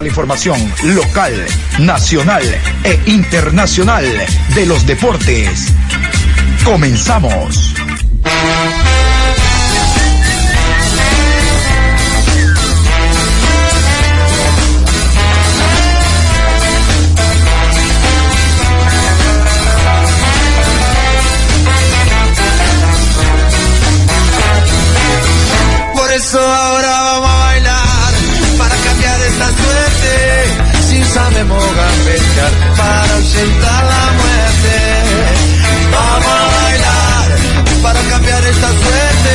La información local, nacional e internacional de los deportes. Comenzamos. Eso ahora vamos a bailar para cambiar esta suerte. Si sabemos gambetear para ausentar la muerte. Vamos a bailar para cambiar esta suerte.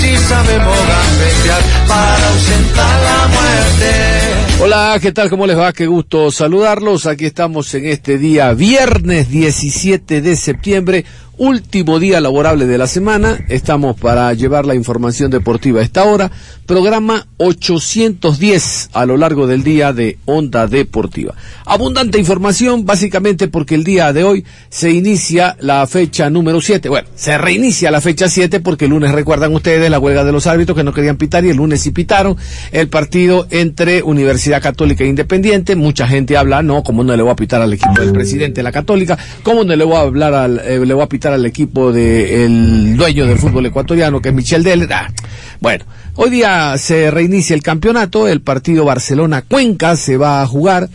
Si sabemos gambetear para ausentar la muerte. Hola, ¿qué tal? ¿Cómo les va? Qué gusto saludarlos. Aquí estamos en este día, viernes 17 de septiembre, último día laborable de la semana. Estamos para llevar la información deportiva a esta hora. Programa 810 a lo largo del día de Onda Deportiva. Abundante información, básicamente porque el día de hoy se inicia la fecha número 7. Bueno, se reinicia la fecha 7 porque el lunes recuerdan ustedes la huelga de los árbitros que no querían pitar y el lunes sí pitaron el partido entre Universidad Católica e Independiente. Mucha gente habla, no, como no le voy a pitar al equipo del presidente de la Católica, cómo no le voy a hablar al, eh, le voy a pitar al equipo del dueño del fútbol ecuatoriano, que es Michel Deller. Ah, bueno, hoy día se reinicia el campeonato, el partido Barcelona-Cuenca se va a jugar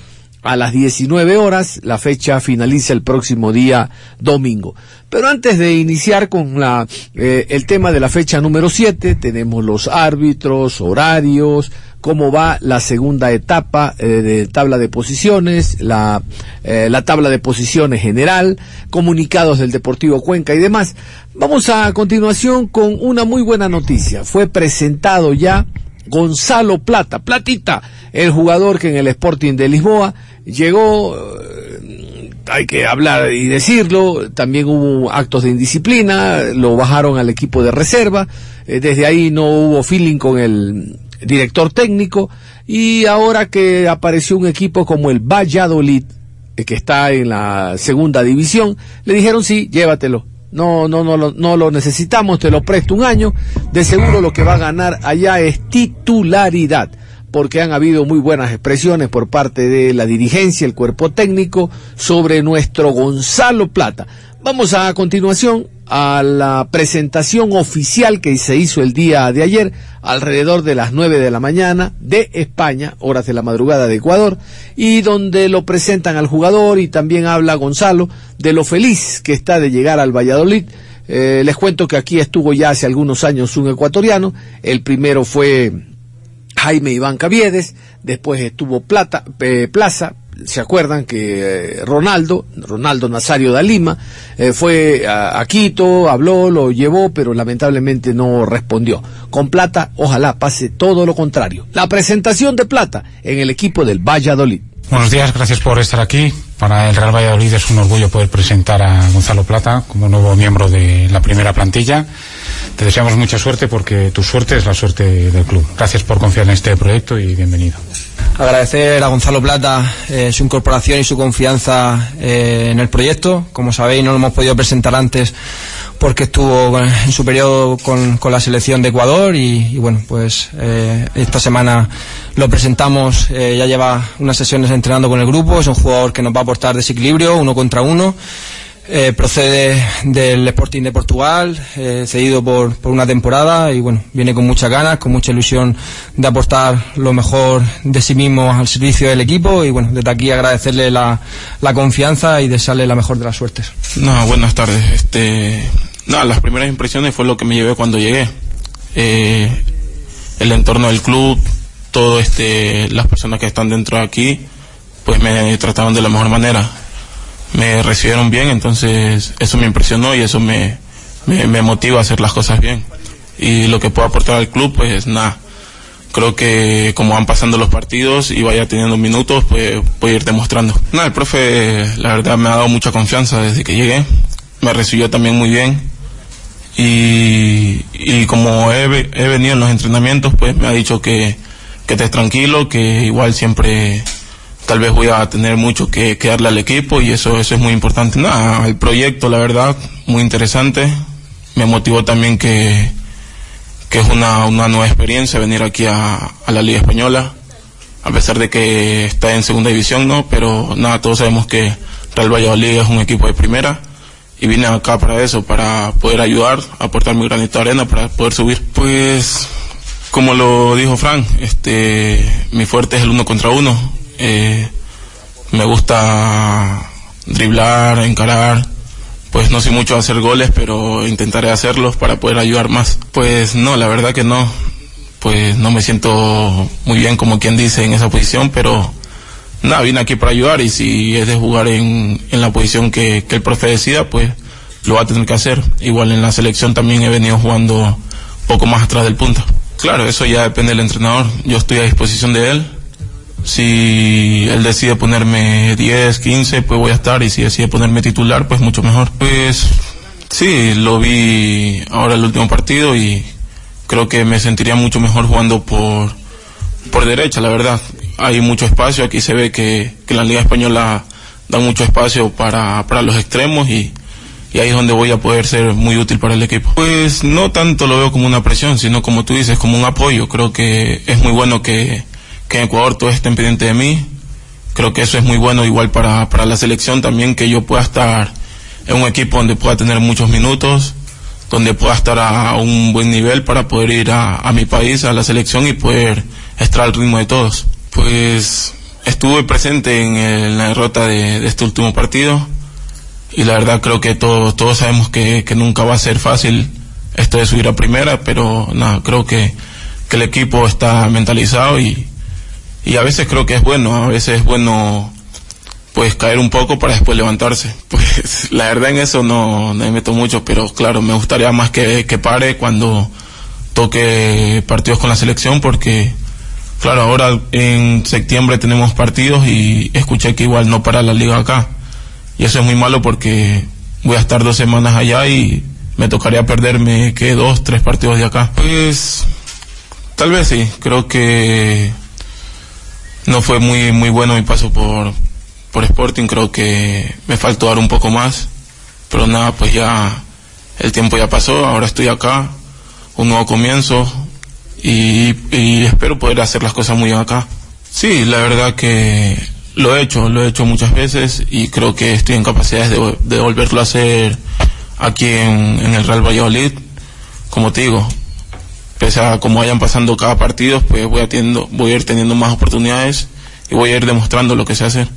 a las 19 horas, la fecha finaliza el próximo día domingo. Pero antes de iniciar con la, eh, el tema de la fecha número 7, tenemos los árbitros, horarios, cómo va la segunda etapa eh, de tabla de posiciones, la, eh, la tabla de posiciones general, comunicados del Deportivo Cuenca y demás. Vamos a continuación con una muy buena noticia. Fue presentado ya Gonzalo Plata, Platita, el jugador que en el Sporting de Lisboa llegó, eh, hay que hablar y decirlo, también hubo actos de indisciplina, lo bajaron al equipo de reserva, eh, desde ahí no hubo feeling con el director técnico y ahora que apareció un equipo como el Valladolid, eh, que está en la segunda división, le dijeron sí, llévatelo, no, no, no, lo- no lo necesitamos, te lo presto un año. De seguro lo que va a ganar allá es titularidad, porque han habido muy buenas expresiones por parte de la dirigencia, el cuerpo técnico, sobre nuestro Gonzalo Plata. Vamos a continuación a la presentación oficial que se hizo el día de ayer, alrededor de las 9 de la mañana de España, horas de la madrugada de Ecuador, y donde lo presentan al jugador y también habla Gonzalo de lo feliz que está de llegar al Valladolid. Eh, les cuento que aquí estuvo ya hace algunos años un ecuatoriano, el primero fue Jaime Iván Caviedes, después estuvo Plata, eh, Plaza, se acuerdan que eh, Ronaldo, Ronaldo Nazario da Lima, eh, fue a, a Quito, habló, lo llevó, pero lamentablemente no respondió. Con Plata, ojalá pase todo lo contrario. La presentación de Plata en el equipo del Valladolid. Buenos días, gracias por estar aquí. Para el Real Valladolid es un orgullo poder presentar a Gonzalo Plata como nuevo miembro de la primera plantilla. Te deseamos mucha suerte porque tu suerte es la suerte del club. Gracias por confiar en este proyecto y bienvenido. Agradecer a Gonzalo Plata eh, su incorporación y su confianza eh, en el proyecto. Como sabéis, no lo hemos podido presentar antes porque estuvo en su periodo con, con la selección de Ecuador y, bueno, pues eh, esta semana lo presentamos, eh, ya lleva unas sesiones entrenando con el grupo, es un jugador que nos va a aportar desequilibrio, uno contra uno. Eh, procede del Sporting de Portugal, eh, cedido por, por una temporada y bueno, viene con muchas ganas, con mucha ilusión de aportar lo mejor de sí mismo al servicio del equipo y bueno, desde aquí agradecerle la, la confianza y desearle la mejor de las suertes. No, buenas tardes. Este, no, las primeras impresiones fue lo que me llevé cuando llegué. Eh, el entorno del club, todo este, las personas que están dentro de aquí, pues me trataban de la mejor manera. Me recibieron bien, entonces eso me impresionó y eso me, me, motiva a hacer las cosas bien. Y lo que puedo aportar al club, pues nada. Creo que como van pasando los partidos y vaya teniendo minutos, pues voy a ir demostrando. Nada, el profe, la verdad, me ha dado mucha confianza desde que llegué. Me recibió también muy bien. Y, y como he, he venido en los entrenamientos, pues me ha dicho que, que estés tranquilo, que igual siempre tal vez voy a tener mucho que, que darle al equipo y eso, eso es muy importante. Nada, el proyecto, la verdad, muy interesante. Me motivó también que, que es una, una nueva experiencia venir aquí a, la Liga Española, a pesar de que está en segunda división, ¿no? Pero nada, todos sabemos que Real Valladolid es un equipo de primera y vine acá para eso, para poder ayudar, aportar mi granito de arena para poder subir. Pues, como lo dijo Frank, este, mi fuerte es el uno contra uno. Eh, me gusta driblar, encarar. Pues no sé mucho hacer goles, pero intentaré hacerlos para poder ayudar más. Pues no, la verdad que no. Pues no me siento muy bien como quien dice en esa posición, pero nada, vine aquí para ayudar y si es de jugar en, en la posición que, que el profe decida, pues lo va a tener que hacer. Igual en la selección también he venido jugando poco más atrás del punta. Claro, eso ya depende del entrenador. Yo estoy a disposición de él. Si él decide ponerme 10, 15, pues voy a estar. Y si decide ponerme titular, pues mucho mejor. Pues sí, lo vi ahora el último partido y creo que me sentiría mucho mejor jugando por, por derecha, la verdad. Hay mucho espacio. Aquí se ve que, que la Liga Española da mucho espacio para, para los extremos y, y ahí es donde voy a poder ser muy útil para el equipo. Pues no tanto lo veo como una presión, sino como tú dices, como un apoyo. Creo que es muy bueno que, que en Ecuador todos estén pendientes de mí. Creo que eso es muy bueno igual para, para la selección también, que yo pueda estar en un equipo donde pueda tener muchos minutos, donde pueda estar a un buen nivel para poder ir a, a mi país, a la selección y poder estar al ritmo de todos. Pues estuve presente en, el, en la derrota de, de este último partido y la verdad creo que todos, todos sabemos que, que, nunca va a ser fácil esto de subir a primera, pero nada, creo que, que el equipo está mentalizado y, y a veces creo que es bueno, a veces es bueno pues caer un poco para después levantarse. Pues la verdad en eso no, me meto mucho, pero claro, me gustaría más que, que pare cuando toque partidos con la selección porque claro, ahora en septiembre tenemos partidos y escuché que igual no para la liga acá y eso es muy malo porque voy a estar dos semanas allá y me tocaría perderme que dos, tres partidos de acá. Pues tal vez sí, creo que no fue muy muy bueno mi paso por por Sporting, creo que me faltó dar un poco más, pero nada, pues ya el tiempo ya pasó, ahora estoy acá, un nuevo comienzo y, espero poder hacer las cosas muy bien acá. Sí, la verdad que lo he hecho, lo he hecho muchas veces y creo que estoy en capacidades de, de volverlo a hacer aquí en, en, el Real Valladolid. Como te digo, pese a como vayan pasando cada partido, pues voy a, teniendo, voy a ir teniendo más oportunidades y voy a ir demostrando lo que sé hacer.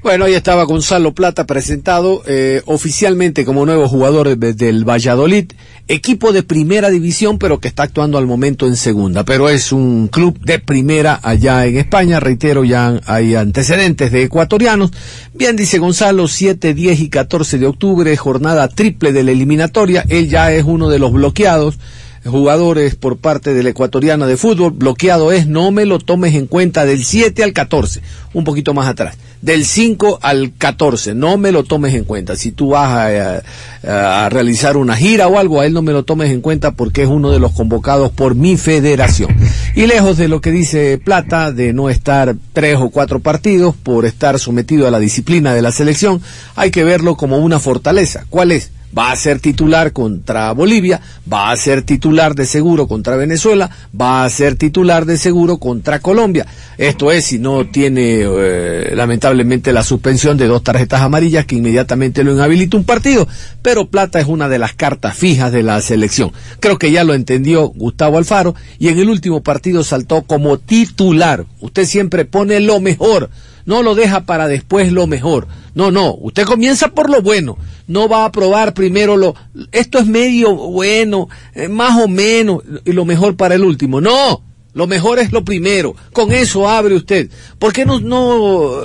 Bueno, ahí estaba Gonzalo Plata presentado eh, oficialmente como nuevo jugador de, del Valladolid, equipo de primera división, pero que está actuando al momento en segunda. Pero es un club de primera allá en España, reitero, ya hay antecedentes de ecuatorianos. Bien, dice Gonzalo, 7, 10 y 14 de octubre, jornada triple de la eliminatoria. Él ya es uno de los bloqueados jugadores por parte de la ecuatoriana de fútbol. Bloqueado es, no me lo tomes en cuenta, del 7 al 14, un poquito más atrás. Del 5 al 14, no me lo tomes en cuenta. Si tú vas a, a, realizar una gira o algo, a él no me lo tomes en cuenta porque es uno de los convocados por mi federación. Y lejos de lo que dice Plata, de no estar tres o cuatro partidos por estar sometido a la disciplina de la selección, hay que verlo como una fortaleza. ¿Cuál es? Va a ser titular contra Bolivia, va a ser titular de seguro contra Venezuela, va a ser titular de seguro contra Colombia. Esto es si no tiene eh, lamentablemente la suspensión de dos tarjetas amarillas que inmediatamente lo inhabilita un partido, pero Plata es una de las cartas fijas de la selección. Creo que ya lo entendió Gustavo Alfaro y en el último partido saltó como titular. Usted siempre pone lo mejor no lo deja para después lo mejor. No, no, usted comienza por lo bueno. No va a probar primero lo... Esto es medio bueno, eh, más o menos, y lo mejor para el último. No, lo mejor es lo primero. Con eso abre usted. ¿Por qué no, no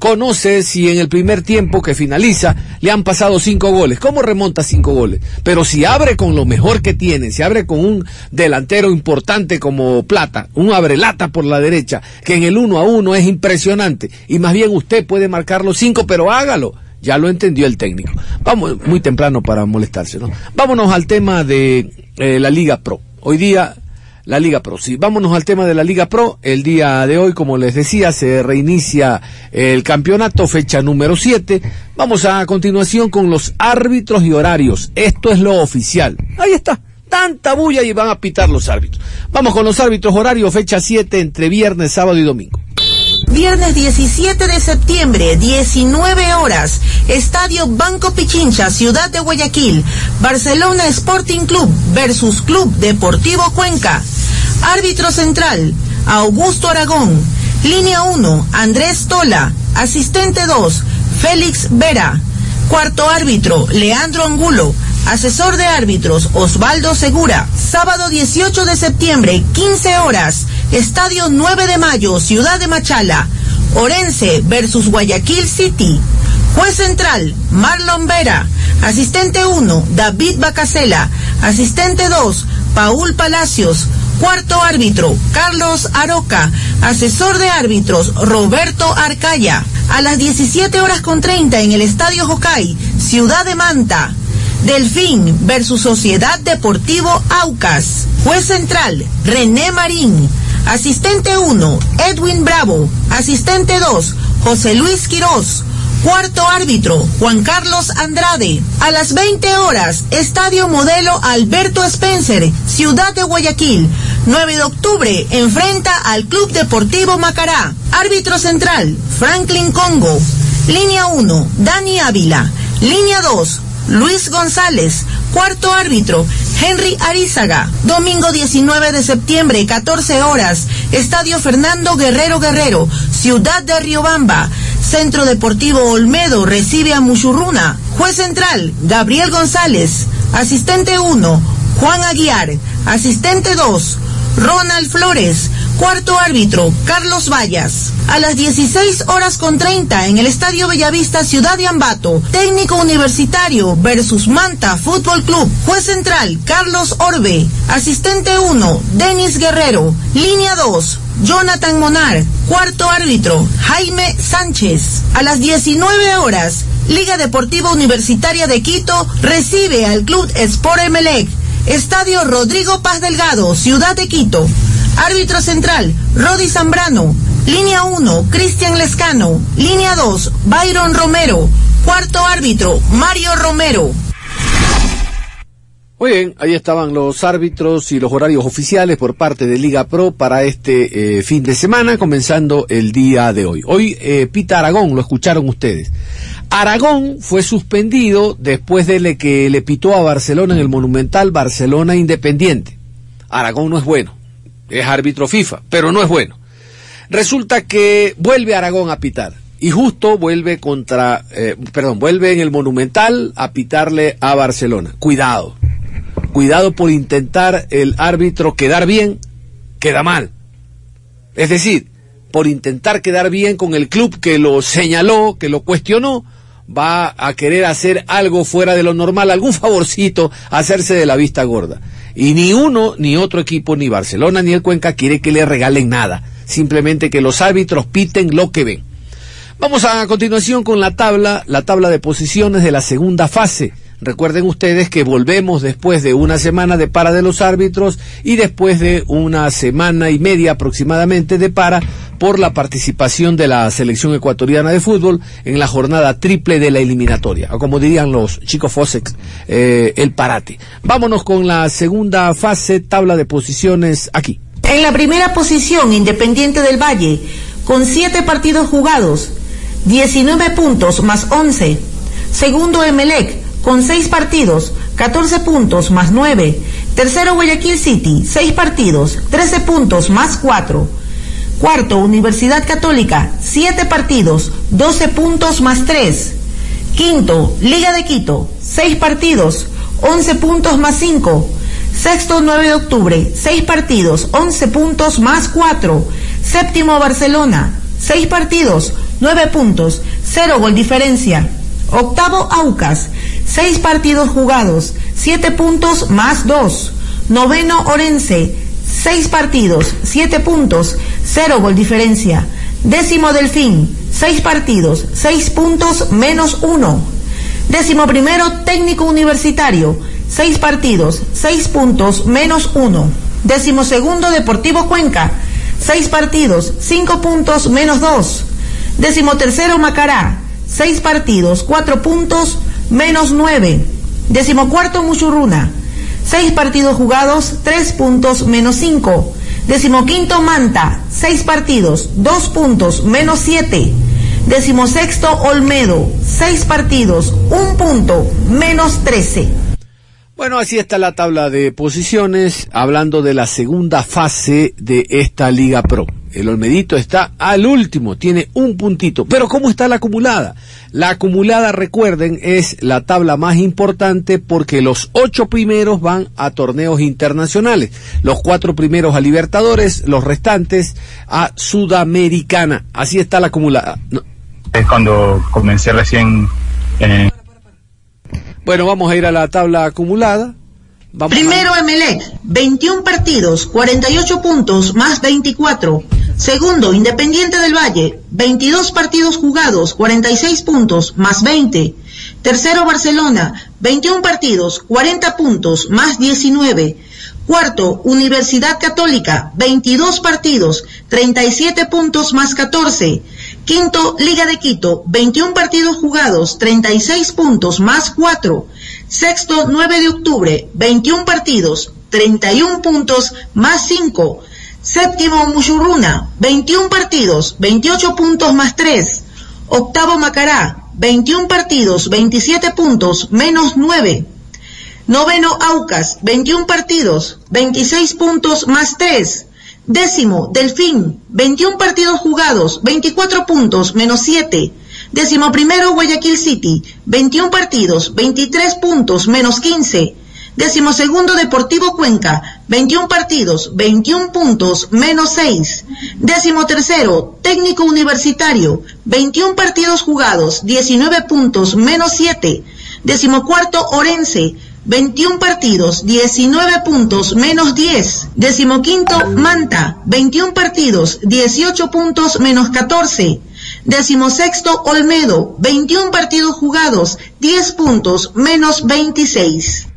conoce si en el primer tiempo que finaliza le han pasado cinco goles? ¿Cómo remonta cinco goles? Pero si abre con lo mejor que tiene, si abre con un delantero importante como Plata, un abrelata por la derecha, que en el uno a uno es impresionante, y más bien usted puede marcar los cinco, pero hágalo. Ya lo entendió el técnico. Vamos, muy temprano para molestarse, ¿no? Vámonos al tema de eh, la Liga Pro. Hoy día la Liga Pro. Sí, vámonos al tema de la Liga Pro. El día de hoy, como les decía, se reinicia el campeonato, fecha número 7. Vamos a continuación con los árbitros y horarios. Esto es lo oficial. Ahí está. tanta bulla y van a pitar los árbitros. Vamos con los árbitros horarios, fecha 7 entre viernes, sábado y domingo. Viernes 17 de septiembre, 19 horas, Estadio Banco Pichincha, Ciudad de Guayaquil, Barcelona Sporting Club versus Club Deportivo Cuenca. Árbitro central, Augusto Aragón. Línea 1, Andrés Tola. Asistente 2, Félix Vera. Cuarto árbitro, Leandro Angulo. Asesor de árbitros, Osvaldo Segura. Sábado 18 de septiembre, 15 horas. Estadio 9 de Mayo, Ciudad de Machala. Orense versus Guayaquil City. Juez central, Marlon Vera. Asistente 1, David Bacasela. Asistente 2, Paul Palacios. Cuarto árbitro, Carlos Aroca. Asesor de árbitros, Roberto Arcaya. A las 17 horas con 30 en el Estadio Jocay, Ciudad de Manta. Delfín versus Sociedad Deportivo Aucas. Juez central, René Marín. Asistente 1, Edwin Bravo. Asistente 2, José Luis Quirós. Cuarto árbitro, Juan Carlos Andrade. A las 20 horas, Estadio Modelo Alberto Spencer, Ciudad de Guayaquil. 9 de octubre, enfrenta al Club Deportivo Macará. Árbitro central, Franklin Congo. Línea 1, Dani Ávila. Línea 2, Luis González. Cuarto árbitro, Henry Arizaga. Domingo 19 de septiembre, 14 horas. Estadio Fernando Guerrero Guerrero, Ciudad de Riobamba. Centro Deportivo Olmedo recibe a Muchurruna. Juez central, Gabriel González. Asistente 1, Juan Aguiar. Asistente 2, Ronald Flores. Cuarto árbitro, Carlos Vallas. A las 16 horas con 30 en el Estadio Bellavista Ciudad de Ambato. Técnico universitario versus Manta Fútbol Club. Juez central, Carlos Orbe. Asistente 1, Denis Guerrero. Línea 2, Jonathan Monar. Cuarto árbitro, Jaime Sánchez. A las 19 horas, Liga Deportiva Universitaria de Quito recibe al Club Sport Emelec. Estadio Rodrigo Paz Delgado, Ciudad de Quito. Árbitro central, Rodi Zambrano. Línea 1, Cristian Lescano. Línea 2, Byron Romero. Cuarto árbitro, Mario Romero. Muy bien, ahí estaban los árbitros y los horarios oficiales por parte de Liga Pro para este eh, fin de semana, comenzando el día de hoy. Hoy eh, Pita Aragón, lo escucharon ustedes. Aragón fue suspendido después de que le pitó a Barcelona en el Monumental Barcelona Independiente. Aragón no es bueno, es árbitro FIFA, pero no es bueno. Resulta que vuelve Aragón a pitar y justo vuelve contra, eh, perdón, vuelve en el Monumental a pitarle a Barcelona. Cuidado, cuidado por intentar el árbitro quedar bien, queda mal. Es decir, por intentar quedar bien con el club que lo señaló, que lo cuestionó, va a querer hacer algo fuera de lo normal, algún favorcito, hacerse de la vista gorda. Y ni uno, ni otro equipo, ni Barcelona, ni el Cuenca quiere que le regalen nada. Simplemente que los árbitros piten lo que ven. Vamos a continuación con la tabla, la tabla de posiciones de la segunda fase. Recuerden ustedes que volvemos después de una semana de para de los árbitros y después de una semana y media aproximadamente de para por la participación de la selección ecuatoriana de fútbol en la jornada triple de la eliminatoria, o como dirían los chicos Fosex, eh, el parate. Vámonos con la segunda fase, tabla de posiciones aquí. En la primera posición, Independiente del Valle, con siete partidos jugados, 19 puntos más 11. Segundo, Emelec, con 6 partidos, 14 puntos más 9. Tercero, Guayaquil City, 6 partidos, 13 puntos más 4. Cuarto, Universidad Católica, 7 partidos, 12 puntos más 3. Quinto, Liga de Quito, 6 partidos, 11 puntos más 5. Sexto, 9 de octubre, 6 partidos, 11 puntos más 4. Séptimo, Barcelona, 6 partidos, 9 puntos, 0 gol diferencia. Octavo, Aucas, 6 partidos jugados, 7 puntos más 2. Noveno, Orense, 6 partidos, 7 puntos, 0 gol diferencia. Décimo, Delfín, 6 partidos, 6 puntos menos 1. Décimo primero, Técnico Universitario, 6 partidos, 6 puntos menos 1. Décimo segundo, Deportivo Cuenca, 6 partidos, 5 puntos menos 2. Décimo tercero, Macará, 6 partidos, 4 puntos menos 9. Décimo cuarto, Muchurruna, 6 partidos jugados, 3 puntos menos 5. Decimoquinto Manta, 6 partidos, 2 puntos menos 7. Decimosexto Olmedo, 6 partidos, 1 punto menos 13. Bueno, así está la tabla de posiciones, hablando de la segunda fase de esta Liga Pro. El Olmedito está al último, tiene un puntito. Pero ¿cómo está la acumulada? La acumulada, recuerden, es la tabla más importante porque los ocho primeros van a torneos internacionales, los cuatro primeros a Libertadores, los restantes a Sudamericana. Así está la acumulada. Es cuando comencé recién en bueno, vamos a ir a la tabla acumulada. Primero Emelec, 21 partidos, 48 puntos más 24. Segundo, Independiente del Valle, 22 partidos jugados, 46 puntos más 20. Tercero, Barcelona, 21 partidos, 40 puntos más 19. Cuarto, Universidad Católica, 22 partidos, 37 puntos más 14. Quinto, Liga de Quito, 21 partidos jugados, 36 puntos más 4. Sexto, 9 de octubre, 21 partidos, 31 puntos más 5. Séptimo, Mushuruna, 21 partidos, 28 puntos más 3. Octavo, Macará, 21 partidos, 27 puntos menos 9. Noveno, Aucas, 21 partidos, 26 puntos más 3. Décimo, Delfín, 21 partidos jugados, 24 puntos menos 7. Décimo primero, Guayaquil City, 21 partidos, 23 puntos menos 15. Décimo segundo, Deportivo Cuenca, 21 partidos, 21 puntos menos 6. Décimo tercero, Técnico Universitario, 21 partidos jugados, 19 puntos menos 7. Décimo cuarto, Orense, 21 partidos, 19 puntos, menos 10. Decimoquinto, Manta, 21 partidos, 18 puntos, menos 14. Decimosexto, Olmedo, 21 partidos jugados, 10 puntos, menos 26.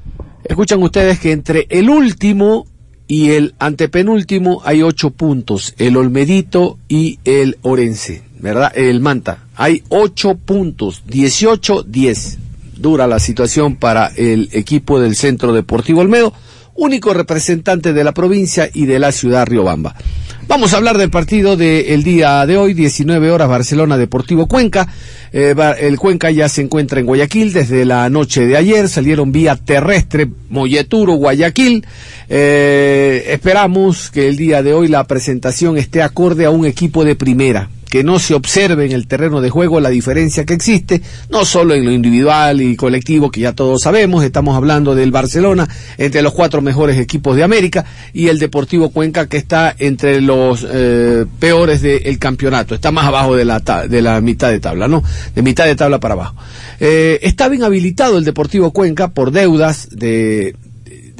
Escuchan ustedes que entre el último y el antepenúltimo hay 8 puntos, el Olmedito y el Orense, ¿verdad? El Manta. Hay 8 puntos, 18, 10 dura la situación para el equipo del Centro Deportivo Olmedo, único representante de la provincia y de la ciudad Riobamba. Vamos a hablar del partido del día de hoy, 19 horas, Barcelona Deportivo Cuenca. Eh, el Cuenca ya se encuentra en Guayaquil desde la noche de ayer, salieron vía terrestre Molleturo, Guayaquil. Eh, esperamos que el día de hoy la presentación esté acorde a un equipo de primera que no se observe en el terreno de juego la diferencia que existe, no solo en lo individual y colectivo, que ya todos sabemos, estamos hablando del Barcelona, entre los cuatro mejores equipos de América, y el Deportivo Cuenca, que está entre los eh, peores del campeonato, está más abajo de la, de la mitad de tabla, ¿no? De mitad de tabla para abajo. Eh, está bien habilitado el Deportivo Cuenca por deudas de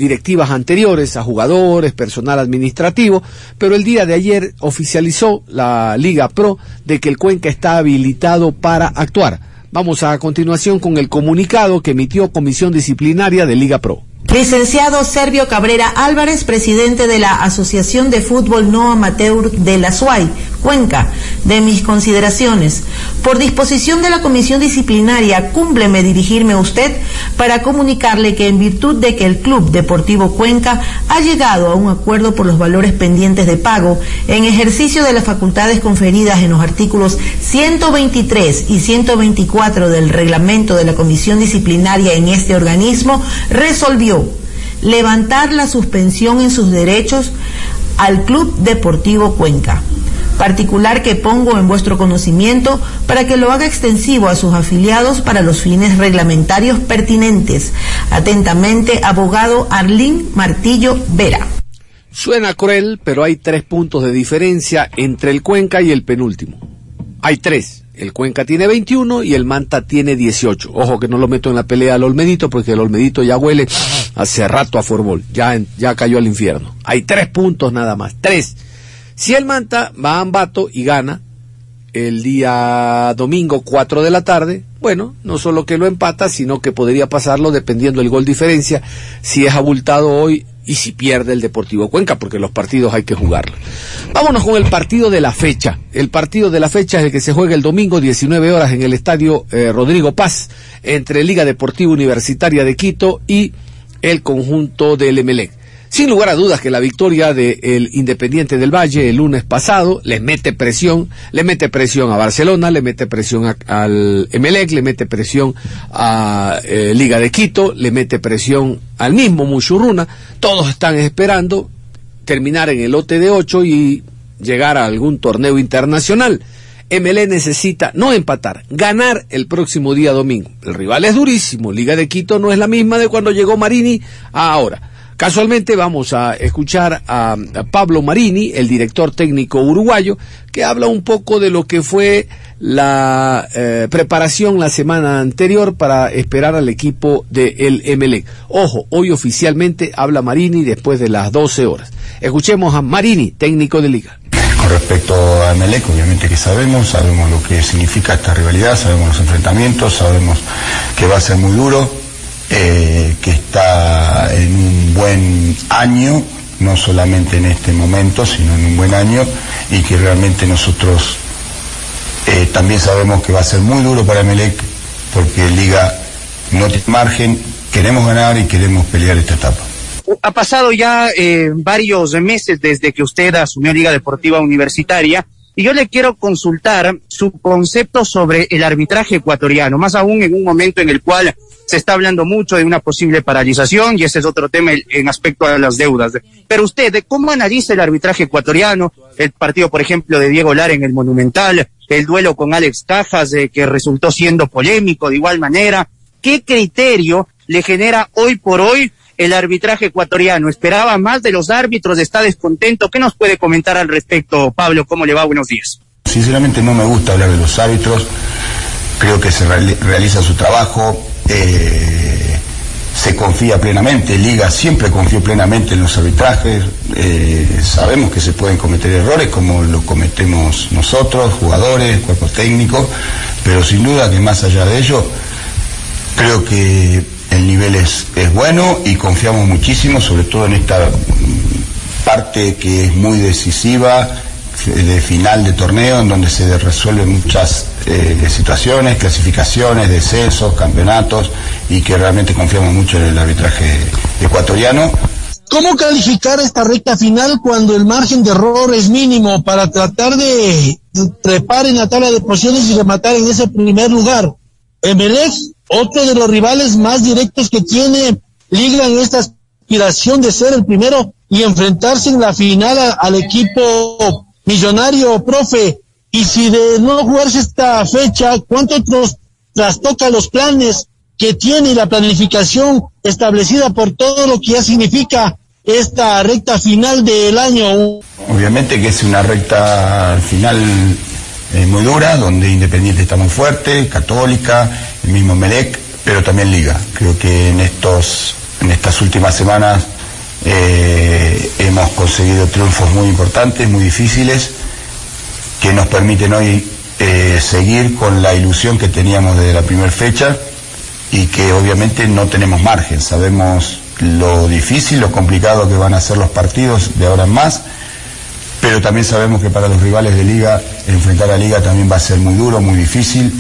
directivas anteriores, a jugadores, personal administrativo, pero el día de ayer oficializó la Liga Pro de que el Cuenca está habilitado para actuar. Vamos a continuación con el comunicado que emitió Comisión Disciplinaria de Liga Pro. Licenciado Servio Cabrera Álvarez, presidente de la Asociación de Fútbol No Amateur de la SUAY, Cuenca, de mis consideraciones. Por disposición de la Comisión Disciplinaria, cúmpleme dirigirme a usted para comunicarle que en virtud de que el Club Deportivo Cuenca ha llegado a un acuerdo por los valores pendientes de pago en ejercicio de las facultades conferidas en los artículos 123 y 124 del reglamento de la Comisión Disciplinaria en este organismo, resolvió levantar la suspensión en sus derechos al Club Deportivo Cuenca, particular que pongo en vuestro conocimiento para que lo haga extensivo a sus afiliados para los fines reglamentarios pertinentes. Atentamente, abogado Arlín Martillo Vera. Suena cruel, pero hay tres puntos de diferencia entre el Cuenca y el penúltimo. Hay tres. El Cuenca tiene 21 y el Manta tiene 18. Ojo que no lo meto en la pelea al Olmedito porque el Olmedito ya huele hace rato a fútbol. Ya, ya cayó al infierno. Hay tres puntos nada más. Tres. Si el Manta va a Ambato y gana el día domingo 4 de la tarde, bueno, no solo que lo empata, sino que podría pasarlo dependiendo del gol diferencia. Si es abultado hoy, y si pierde el Deportivo Cuenca, porque los partidos hay que jugarlos. Vámonos con el partido de la fecha. El partido de la fecha es el que se juega el domingo 19 horas en el estadio eh, Rodrigo Paz entre Liga Deportiva Universitaria de Quito y el conjunto del Emelec. Sin lugar a dudas que la victoria del Independiente del Valle el lunes pasado le mete presión, le mete presión a Barcelona, le mete presión al Emelec, le mete presión a eh, Liga de Quito, le mete presión al mismo Muchurruna. Todos están esperando terminar en el lote de 8 y llegar a algún torneo internacional. MLE necesita no empatar, ganar el próximo día domingo. El rival es durísimo, Liga de Quito no es la misma de cuando llegó Marini a ahora. Casualmente vamos a escuchar a, Pablo Marini, el director técnico uruguayo, que habla un poco de lo que fue la eh, preparación la semana anterior para esperar al equipo de el MLE. Ojo, hoy oficialmente habla Marini después de las 12 horas. Escuchemos a Marini, técnico de liga. Respecto a Melec, obviamente que sabemos, sabemos lo que significa esta rivalidad, sabemos los enfrentamientos, sabemos que va a ser muy duro, eh, que está en un buen año, no solamente en este momento, sino en un buen año, y que realmente nosotros eh, también sabemos que va a ser muy duro para Melec, porque Liga no tiene margen, queremos ganar y queremos pelear esta etapa. Ha pasado ya eh, varios meses desde que usted asumió Liga Deportiva Universitaria y yo le quiero consultar su concepto sobre el arbitraje ecuatoriano, más aún en un momento en el cual se está hablando mucho de una posible paralización y ese es otro tema en aspecto a las deudas. Pero usted, ¿cómo analiza el arbitraje ecuatoriano? El partido, por ejemplo, de Diego Lara en el Monumental, el duelo con Alex Cajas, eh, que resultó siendo polémico de igual manera. ¿Qué criterio le genera hoy por hoy el arbitraje ecuatoriano? ¿Esperaba más de los árbitros? ¿Está descontento? ¿Qué nos puede comentar al respecto, Pablo? ¿Cómo le va? Buenos días. Sinceramente no me gusta hablar de los árbitros. Creo que se realiza su trabajo. Eh, se confía plenamente, Liga siempre confió plenamente en los arbitrajes, eh, sabemos que se pueden cometer errores como lo cometemos nosotros, jugadores, cuerpos técnicos, pero sin duda que más allá de ello, creo que el nivel es, es bueno y confiamos muchísimo, sobre todo en esta parte que es muy decisiva de final de torneo, en donde se resuelven muchas eh, situaciones, clasificaciones, descensos, campeonatos, y que realmente confiamos mucho en el arbitraje ecuatoriano. ¿Cómo calificar esta recta final cuando el margen de error es mínimo para tratar de trepar en la tabla de posiciones y rematar en ese primer lugar? Emelec, otro de los rivales más directos que tiene Liga en esta aspiración de ser el primero y enfrentarse en la final al equipo millonario, profe. Y si de no jugarse esta fecha, ¿cuánto nos trastoca los planes que tiene la planificación establecida por todo lo que ya significa esta recta final del año? Obviamente que es una recta final eh, muy dura, donde Independiente está muy fuerte, Católica, mismo Melec, pero también Liga. Creo que en estos, en estas últimas semanas eh, hemos conseguido triunfos muy importantes, muy difíciles, que nos permiten hoy eh, seguir con la ilusión que teníamos desde la primera fecha y que obviamente no tenemos margen. Sabemos lo difícil, lo complicado que van a ser los partidos de ahora en más, pero también sabemos que para los rivales de liga enfrentar a liga también va a ser muy duro, muy difícil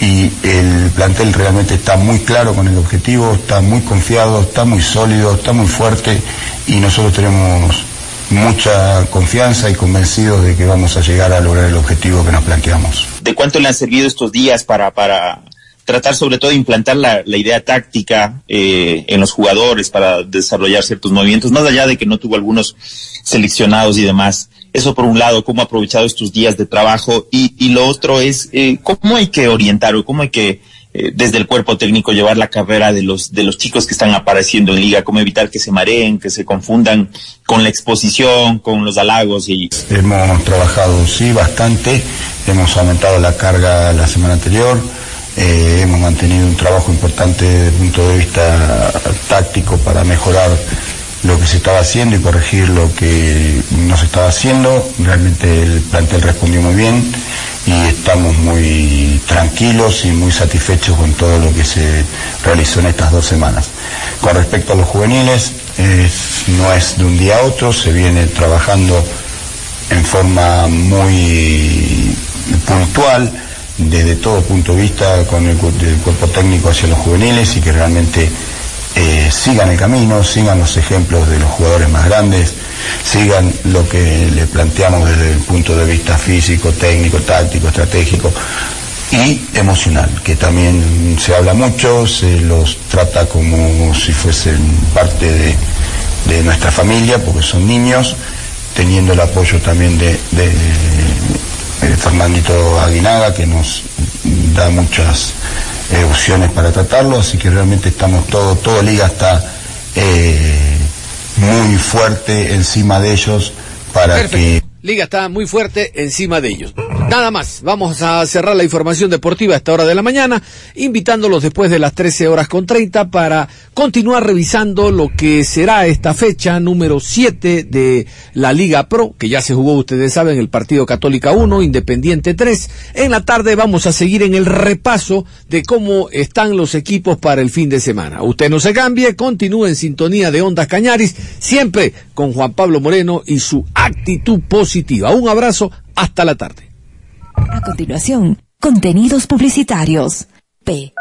y el plantel realmente está muy claro con el objetivo, está muy confiado, está muy sólido, está muy fuerte y nosotros tenemos mucha confianza y convencidos de que vamos a llegar a lograr el objetivo que nos planteamos. ¿De cuánto le han servido estos días para, para tratar sobre todo de implantar la, la idea táctica eh, en los jugadores para desarrollar ciertos movimientos, más allá de que no tuvo algunos seleccionados y demás? Eso por un lado, cómo ha aprovechado estos días de trabajo y, y lo otro es eh, cómo hay que orientar o cómo hay que eh, desde el cuerpo técnico llevar la carrera de los de los chicos que están apareciendo en liga, cómo evitar que se mareen, que se confundan con la exposición, con los halagos y hemos trabajado sí bastante, hemos aumentado la carga la semana anterior, eh, hemos mantenido un trabajo importante desde el punto de vista táctico para mejorar lo que se estaba haciendo y corregir lo que no se estaba haciendo. Realmente el plantel respondió muy bien y estamos muy tranquilos y muy satisfechos con todo lo que se realizó en estas dos semanas. Con respecto a los juveniles, no es de un día a otro, se viene trabajando en forma muy puntual desde todo punto de vista con el, el cuerpo técnico hacia los juveniles y que realmente eh, sigan el camino, sigan los ejemplos de los jugadores más grandes, sigan lo que le planteamos desde el punto de vista físico, técnico, táctico, estratégico y emocional, que también se habla mucho, se los trata como si fuesen parte de, de nuestra familia, porque son niños, teniendo el apoyo también de, de, de Fernandito Aguinaga, que nos da muchas eh, opciones para tratarlo, así que realmente estamos todo, todo Liga está muy fuerte encima de ellos para Perfecto. que Liga está muy fuerte encima de ellos. Nada más, vamos a cerrar la información deportiva a esta hora de la mañana, invitándolos después de las 13 horas con 30 para continuar revisando lo que será esta fecha número 7 de la Liga Pro, que ya se jugó, ustedes saben, el partido Católica 1, Independiente 3. En la tarde vamos a seguir en el repaso de cómo están los equipos para el fin de semana. Usted no se cambie, continúe en sintonía de Ondas Cañaris, siempre con Juan Pablo Moreno y su actitud positiva. Un abrazo, hasta la tarde. A continuación, contenidos publicitarios. P.